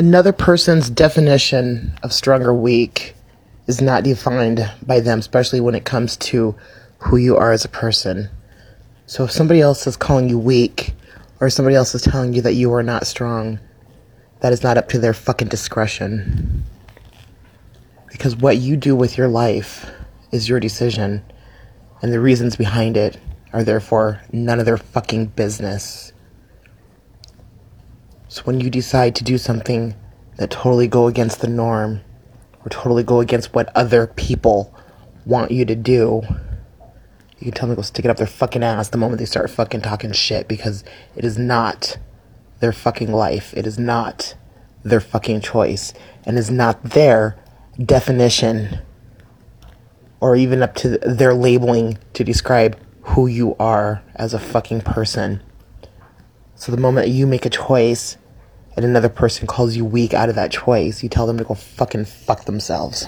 another person's definition of strong or weak is not defined by them, especially when it comes to who you are as a person. So if somebody else is calling you weak, or somebody else is telling you that you are not strong, that is not up to their fucking discretion. Because what you do with your life is your decision, and the reasons behind it are therefore none of their fucking business. So when you decide to do something that totally go against the norm or totally go against what other people want you to do, you can tell them to go stick it up their fucking ass the moment they start fucking talking shit because it is not their fucking life. It is not their fucking choice and is not their definition or even up to their labeling to describe who you are as a fucking person. So the moment you make a choice and another person calls you weak out of that choice, you tell them to go fucking fuck themselves.